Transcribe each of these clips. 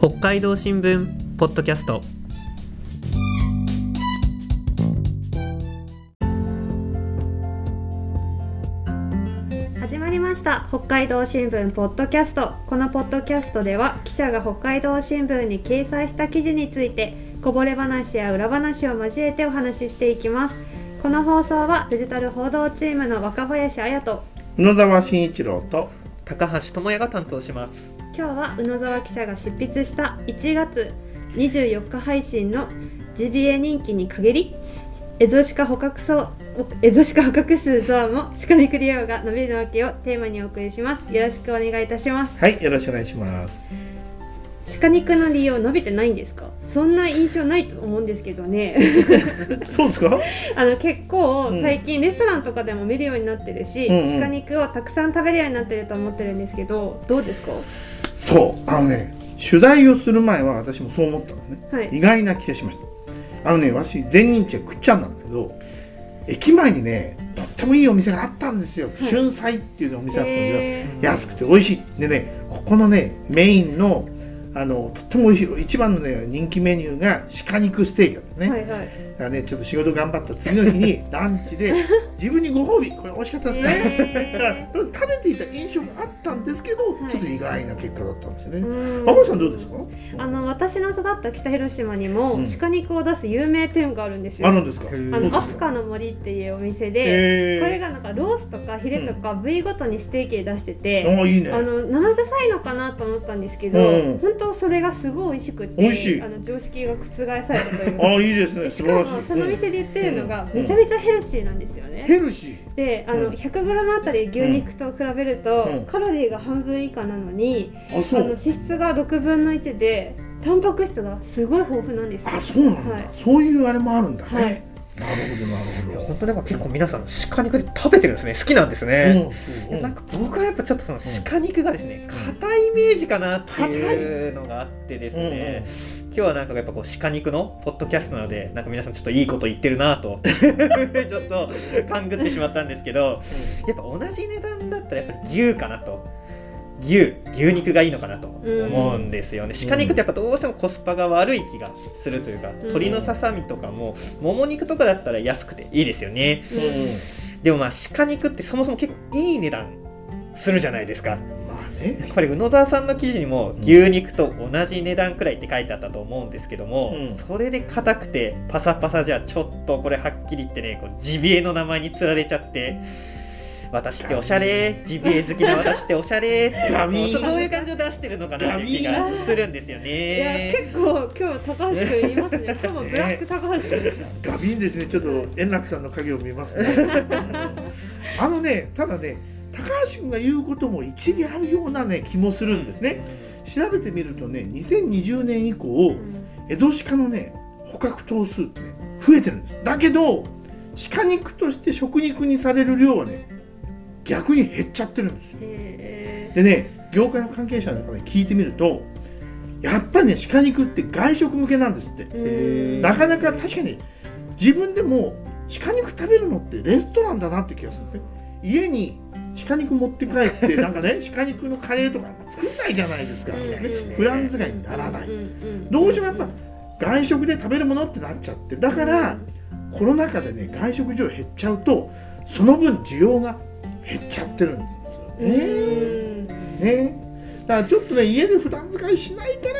北海道新聞ポッドキャスト。始まりました。北海道新聞ポッドキャスト。このポッドキャストでは記者が北海道新聞に掲載した記事についてこぼれ話や裏話を交えてお話ししていきます。この放送はデジタル報道チームの若林彩と宇野沢慎一郎と高橋智也が担当します今日は宇野沢記者が執筆した1月24日配信のジビエ人気に限りエゾシカ捕獲数エゾシカ捕獲数増も鹿肉利用が伸びるわけをテーマにお送りします。よろしくお願いいたします。はいよろしくお願いします。鹿肉の利用伸びてないんですか？そんな印象ないと思うんですけどね。そうですか？あの結構うん。最近レストランとかでも見るようになってるし、うんうん。鹿肉をたくさん食べるようになってると思ってるんですけどどうですか？そう。あのね取材をする前は私もそう思ったのね。はい。意外な気がしました。あのね私全日茶くっちゃんなんですけど駅前にねとってもいいお店があったんですよ、はい。春菜っていうお店だったんだけどへ安くて美味しい。でねここのねメインのあのとっても美味しい一番のね人気メニューが鹿肉ステーキなんですね、ーはいはい。だからねちょっと仕事頑張った。次の日に ランチで自分にご褒美。これ美味しかったですね、だから食べていた印象があったんですけど、はい。ちょっと意外な結果だったんですよね、うん。赤星さんどうですか？あの私の育った北広島にもうん。鹿肉を出す有名店があるんですよ。あるんですか？あのアフカの森っていうお店で、これがなんかロースとかヒレとか部位ごとにステーキで出してて、あいいね。あの生臭いのかなと思ったんですけど、うん。本当それがすごい美味しくて、美味しい。あの常識が覆されたというか。あいいですねでしかもその店で言ってるのがうん。めちゃめちゃヘルシーなんですようんね。ヘルシー？であのうん。100g あたり牛肉と比べると、うん。カロリーが半分以下なのに、あの脂質が6分の1でタンパク質がすごい豊富なんですよ。あそうなんだ、はい。そういうあれもあるんだね、はいなるほどなるほど。本当なんか結構皆さん鹿肉で食べてるんですね。好きなんですね、うんうん。なんか僕はやっぱちょっとその鹿肉がですね硬いイメージかなっていうのがあってですね、今日はなんかやっぱこう鹿肉のポッドキャストなのでなんか皆さんちょっといいこと言ってるなと。ちょっと勘ぐってしまったんですけどやっぱ同じ値段だったらやっぱり牛かなと牛牛肉がいいのかなと思うんですよね、うん鹿肉ってやっぱどうしてもコスパが悪い気がするというか、ん。鶏のささみとかももも肉とかだったら安くていいですよね。うん。でもまあ鹿肉ってそもそも結構いい値段するじゃないですか。まあね。これ宇野沢さんの記事にも牛肉と同じ値段くらいって書いてあったと思うんですけども、うん。それで硬くてパサパサじゃちょっとこれはっきり言ってねこうジビエの名前につられちゃって私っておしゃれ。ジビエ好きな私っておしゃれ。ってガビーンそういう感じを出してるのかなっていう気がするんですよいやね。結構今日高橋君いますね。今日もブラック高橋君でした。ガビンですね。ちょっと円楽さんの影を見ますね。あのねただね高橋君が言うことも一理あるようなね気もするんですね。調べてみるとね2020年以降エゾシカのね捕獲頭数ってね増えてるんです。だけど鹿肉として食肉にされる量はね逆に減っちゃってるんですよ。へでね業界の関係者の方に聞いてみるとやっぱりね鹿肉って外食向けなんですって。なかなか確かに自分でも鹿肉食べるのってレストランだなって気がするんですね家に鹿肉持って帰ってなんかね 鹿肉のカレーとか作んないじゃないですか、うんね、普段使いにならない。どうしてもやっぱ外食で食べるものってなっちゃって。だからコロナ禍でね外食需要減っちゃうとその分需要が減っちゃってるんですよ。うね。ん。ね。だからちょっとね家で普段使いしないから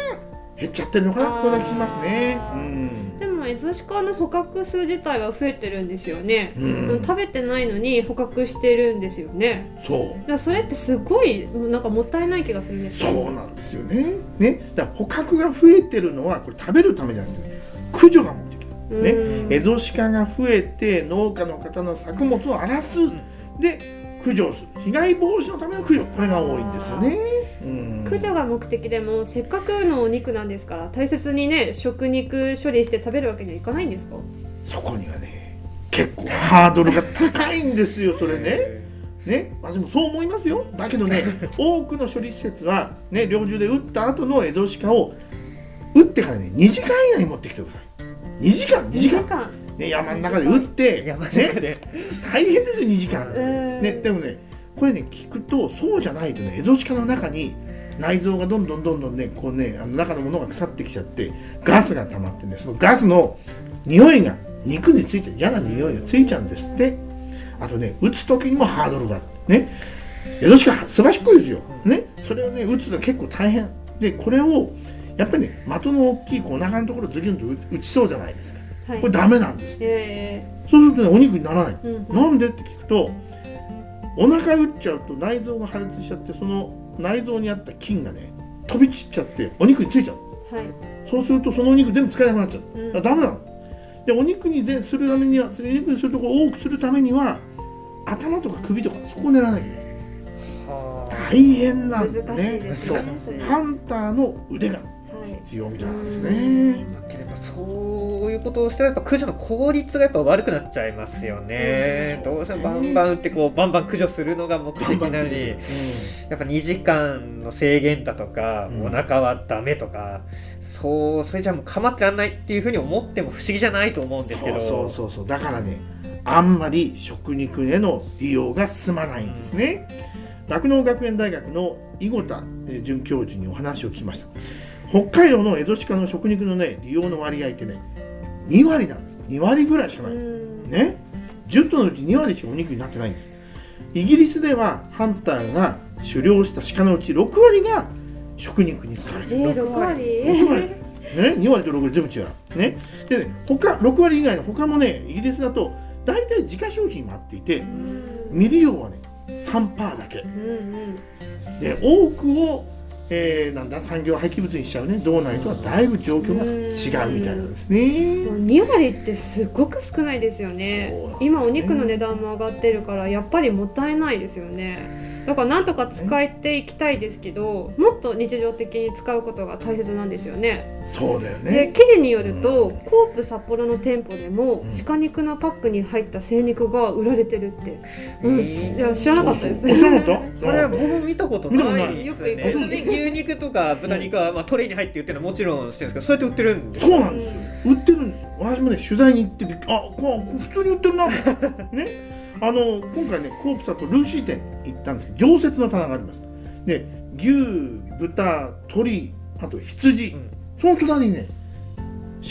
減っちゃってるのかな。そんな気しますね。うん。でもエゾシカの捕獲数自体は増えてるんですよね、うん。食べてないのに捕獲してるんですよね。そう。だそれってすごいなんかもったいない気がするんですよ。そうなんですよね。ね、だから捕獲が増えてるのはこれ食べるためじゃなくて駆除が目的。ね。うん。エゾシカが増えて農家の方の作物を荒らす、で駆除をする。被害防止のための駆除これが多いんですよね。うん。駆除が目的でもせっかくのお肉なんですから大切にね食肉処理して食べるわけにはいかないんですか？そこにはね結構ハードルが高いんですよそれね。ね、私もそう思いますよ。だけどね多くの処理施設は、ね、猟銃で撃った後のエゾシカを撃ってからね2時間以内に持ってきてください。2時間2時間ね、山の中で撃って、ね、で、大変ですよ2時間、うん。ね、でもねこれね聞くとそうじゃないとねエゾシカの中に内臓がどんどんどんどんねこうねあの中のものが腐ってきちゃってガスが溜まってねそのガスの匂いが肉について嫌な匂いがついちゃうんですって。あとね打つ時にもハードルがある。ね。江戸しかすばしっこいですよ。ね。それをね打つの結構大変。でこれをやっぱりね的の大きいこうお腹のところズキュンと打ちそうじゃないですか。はいこれダメなんですえ。そうするとねお肉にならない。ーうん。なんでって聞くとお腹打っちゃうと内臓が破裂しちゃってその内臓にあった菌がね飛び散っちゃってお肉についちゃう。はい。そうするとそのお肉全部使えなくなっちゃう。うん。だからダメなの。でお肉にぜするためにはそれ肉にするところを多くするためには頭とか首とかそこを狙わなきゃいけない。はあ。大変なんです難しいねね。それハンターの腕が。はい必要みたいなんですね。そういうことをしたらやっぱ駆除の効率がやっぱ悪くなっちゃいますよね、うん。どうしてもバンバン打ってこうバンバン駆除するのが目的なのに。やっぱ2時間の制限だとか、うん。お腹はダメとかそうそれじゃもう構ってらんないっていうふうに思っても不思議じゃないと思うんですけど。そうそうそうだからねあんまり食肉への利用が進まないんですね。酪農学園大学の井郷田えー准教授にお話を聞きました北海道のエゾシカの食肉のね利用の割合ってね2割なんです。2割ぐらいしかない、うん。ね？10頭のうち2割しかお肉になってないんです。イギリスではハンターが狩猟した鹿のうち6割が食肉に使われてる。えー、6割？6割。ね、2割と6割全部違う。ね、でね、他6割以外の他もね、イギリスだと大体自家商品もあっていてう、ん。未利用はね、3%だけ。うんうん。で、多くを、えーなんだ、産業廃棄物にしちゃうね、道内とはだいぶ状況が違うみたいなんですね。2割ってすごく少ないですよね。ね今お肉の値段も上がってるからやっぱりもったいないですよねだからなんとか使っていきたいですけどもっと日常的に使うことが大切なんですよね。そうだよでね。記事によると、コープ札幌の店舗でも、うん。鹿肉のパックに入った精肉が売られてるって、うん。えーいや知らなかったです。そうそう。それは僕も見たことないですよね。普通に牛肉とか豚肉はまあトレイに入って売ってるのはもちろんしてるんですけど、そうやって売ってるんですそうなんですよ。売ってるんですよ。私もね、取材に行ってあ、こう普通に売ってるなと。ね。あの、今回ね、コープさんとルーシー店行ったんですけど、常設の棚があります。で、牛、豚、鶏、あと羊、うんその隣にね、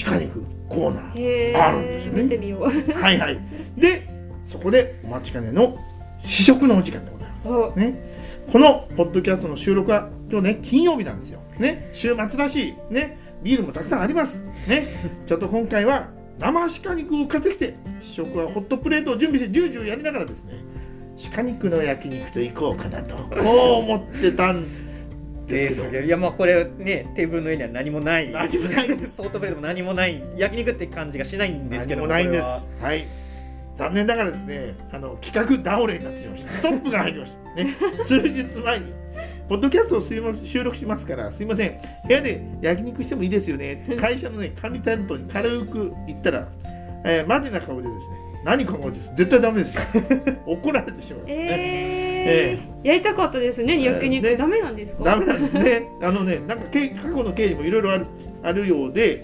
鹿肉コーナー。へあるんですよね見てみようはいはい。で、そこでお待ちかねの試食のお時間でございます。ね、このポッドキャストの収録は今日ね金曜日なんですよ。ね、週末だし、ね、ビールもたくさんあります。ね、ちょっと今回は生鹿肉を買ってきて試食はホットプレートを準備してジュージューやりながらですね鹿肉の焼肉といこうかなとこう思ってたんですけど。いやまあこれねテーブルの上には何もない何もないんですポートプレートも何もない焼肉って感じがしないんですけど何もないんです。はい。残念ながらですね、あの企画倒れになってしまいました。ストップが入りました。ね、数日前に。ポッドキャストを収録しますから、すいません、部屋で焼肉してもいいですよね。会社の、ね、管理担当に軽く言ったら、えーマジな顔でですね、何考えてです絶対ダメですよ。怒られてしまいますね。えー。やりたかったですね焼肉、ね。ダメなんですか？ダメなんですね。あのね、なんかけ過去の経緯もいろいろあるあるようで、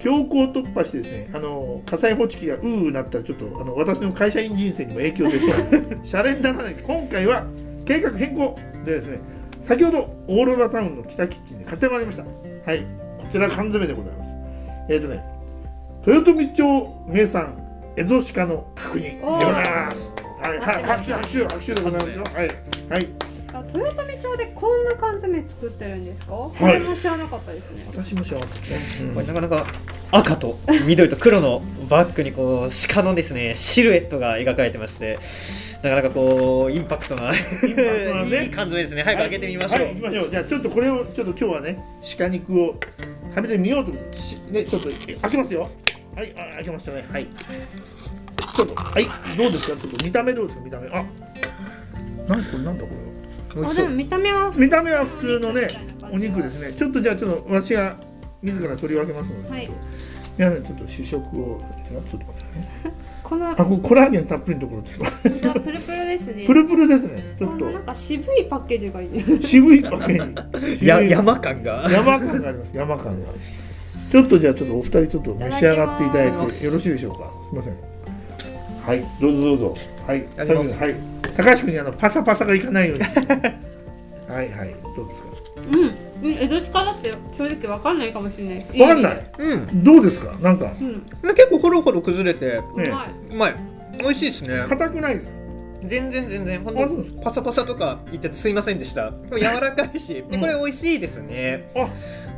強行突破してですね、あの火災報知器がうーなったらちょっとあの私の会社員人生にも影響ですから、シャレにならない。今回は計画変更でですね、先ほどオーロラタウンの北キッチンで買ってまいりました。はい、こちら缶詰でございます。えっ、とね、豊富町名産エゾシカの角煮でございます。はい、はい、拍手拍手拍手でございますよ。はい、はい。あ豊富町でこんな缶詰作ってるんですか、いそれも知らなかったですね私も知らなかったね。これなかなか赤と緑と黒のバッグにこう鹿のですねシルエットが描かれてましてなかなかこうインパクトなインパクトなねいい感じですね早く開けてみましょう、はい、行きましょう。じゃあちょっとこれをちょっと今日はね鹿肉を食べてみようとしねちょっとえ開けますよ。はいあ開けましたね。はい。ちょっとはいどうですか？ちょっと見た目どうですか？見た目あなんこれ？なんだこれは？あでも見た目は見た目は普通のねお肉ですね。ちょっとじゃあちょっと私が自ら取り分けますので、はい。皆さんちょっと試食をちょっと待ってくださいね。このあこれコラーゲンたっぷりのところですあプルプルですね。プルプルですね。ちょっこのなんか渋いパッケージがいい。渋いパッケージ。や山感が。山感があります。山感が。ちょっとじゃあちょっとお二人ちょっと召し上がっていただいてよろしいでしょうか？す。みません。はい。どうぞどうぞ。はい。ただきます。はい。高橋君にあのパサパサがいかないように。はいはい。どうですか？うん、江戸鹿だって正直わかんないかもしれないです。わかんない？うん。どうですか？なんか。うん、結構ホロホロ崩れて。うまい。うまい。美味しいですね。硬くないですか？全然全然本当パサパサとか言っちゃってすいませんでした。柔らかいしでうん。これ美味しいですね。あ。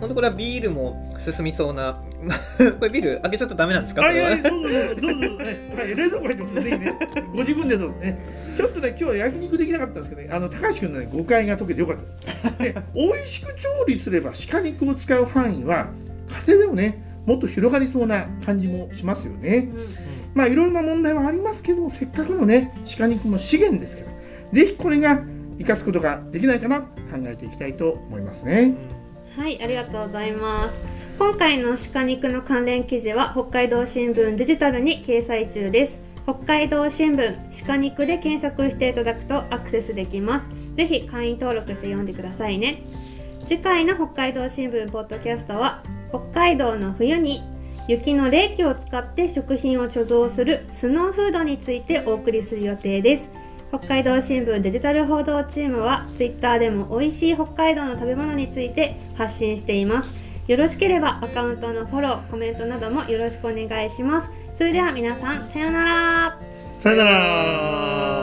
本当これはビールも進みそうな。これビール開けちゃったらダメなんですか？あいやいやどうぞどうぞ。どうぞねはい冷蔵庫入ってますぜひねご自分でどうぞね。ちょっとね今日は焼肉できなかったんですけどね。あの高橋君のね誤解が解けてよかったです。で美味しく調理すれば鹿肉を使う範囲は家庭でもねもっと広がりそうな感じもしますよねまあいろんな問題はありますけどせっかくのね鹿肉も資源ですからぜひこれが生かすことができないかな考えていきたいと思いますねはい、ありがとうございます。今回の鹿肉の関連記事は北海道新聞デジタルに掲載中です。北海道新聞鹿肉で検索していただくとアクセスできます。ぜひ会員登録して読んでくださいね。次回の北海道新聞ポッドキャストは北海道の冬に雪の冷気を使って食品を貯蔵するスノーフードについてお送りする予定です。北海道新聞デジタル報道チームは Twitter でも美味しい北海道の食べ物について発信しています。よろしければアカウントのフォローコメントなどもよろしくお願いします。それでは皆さんさようなら。さよなら。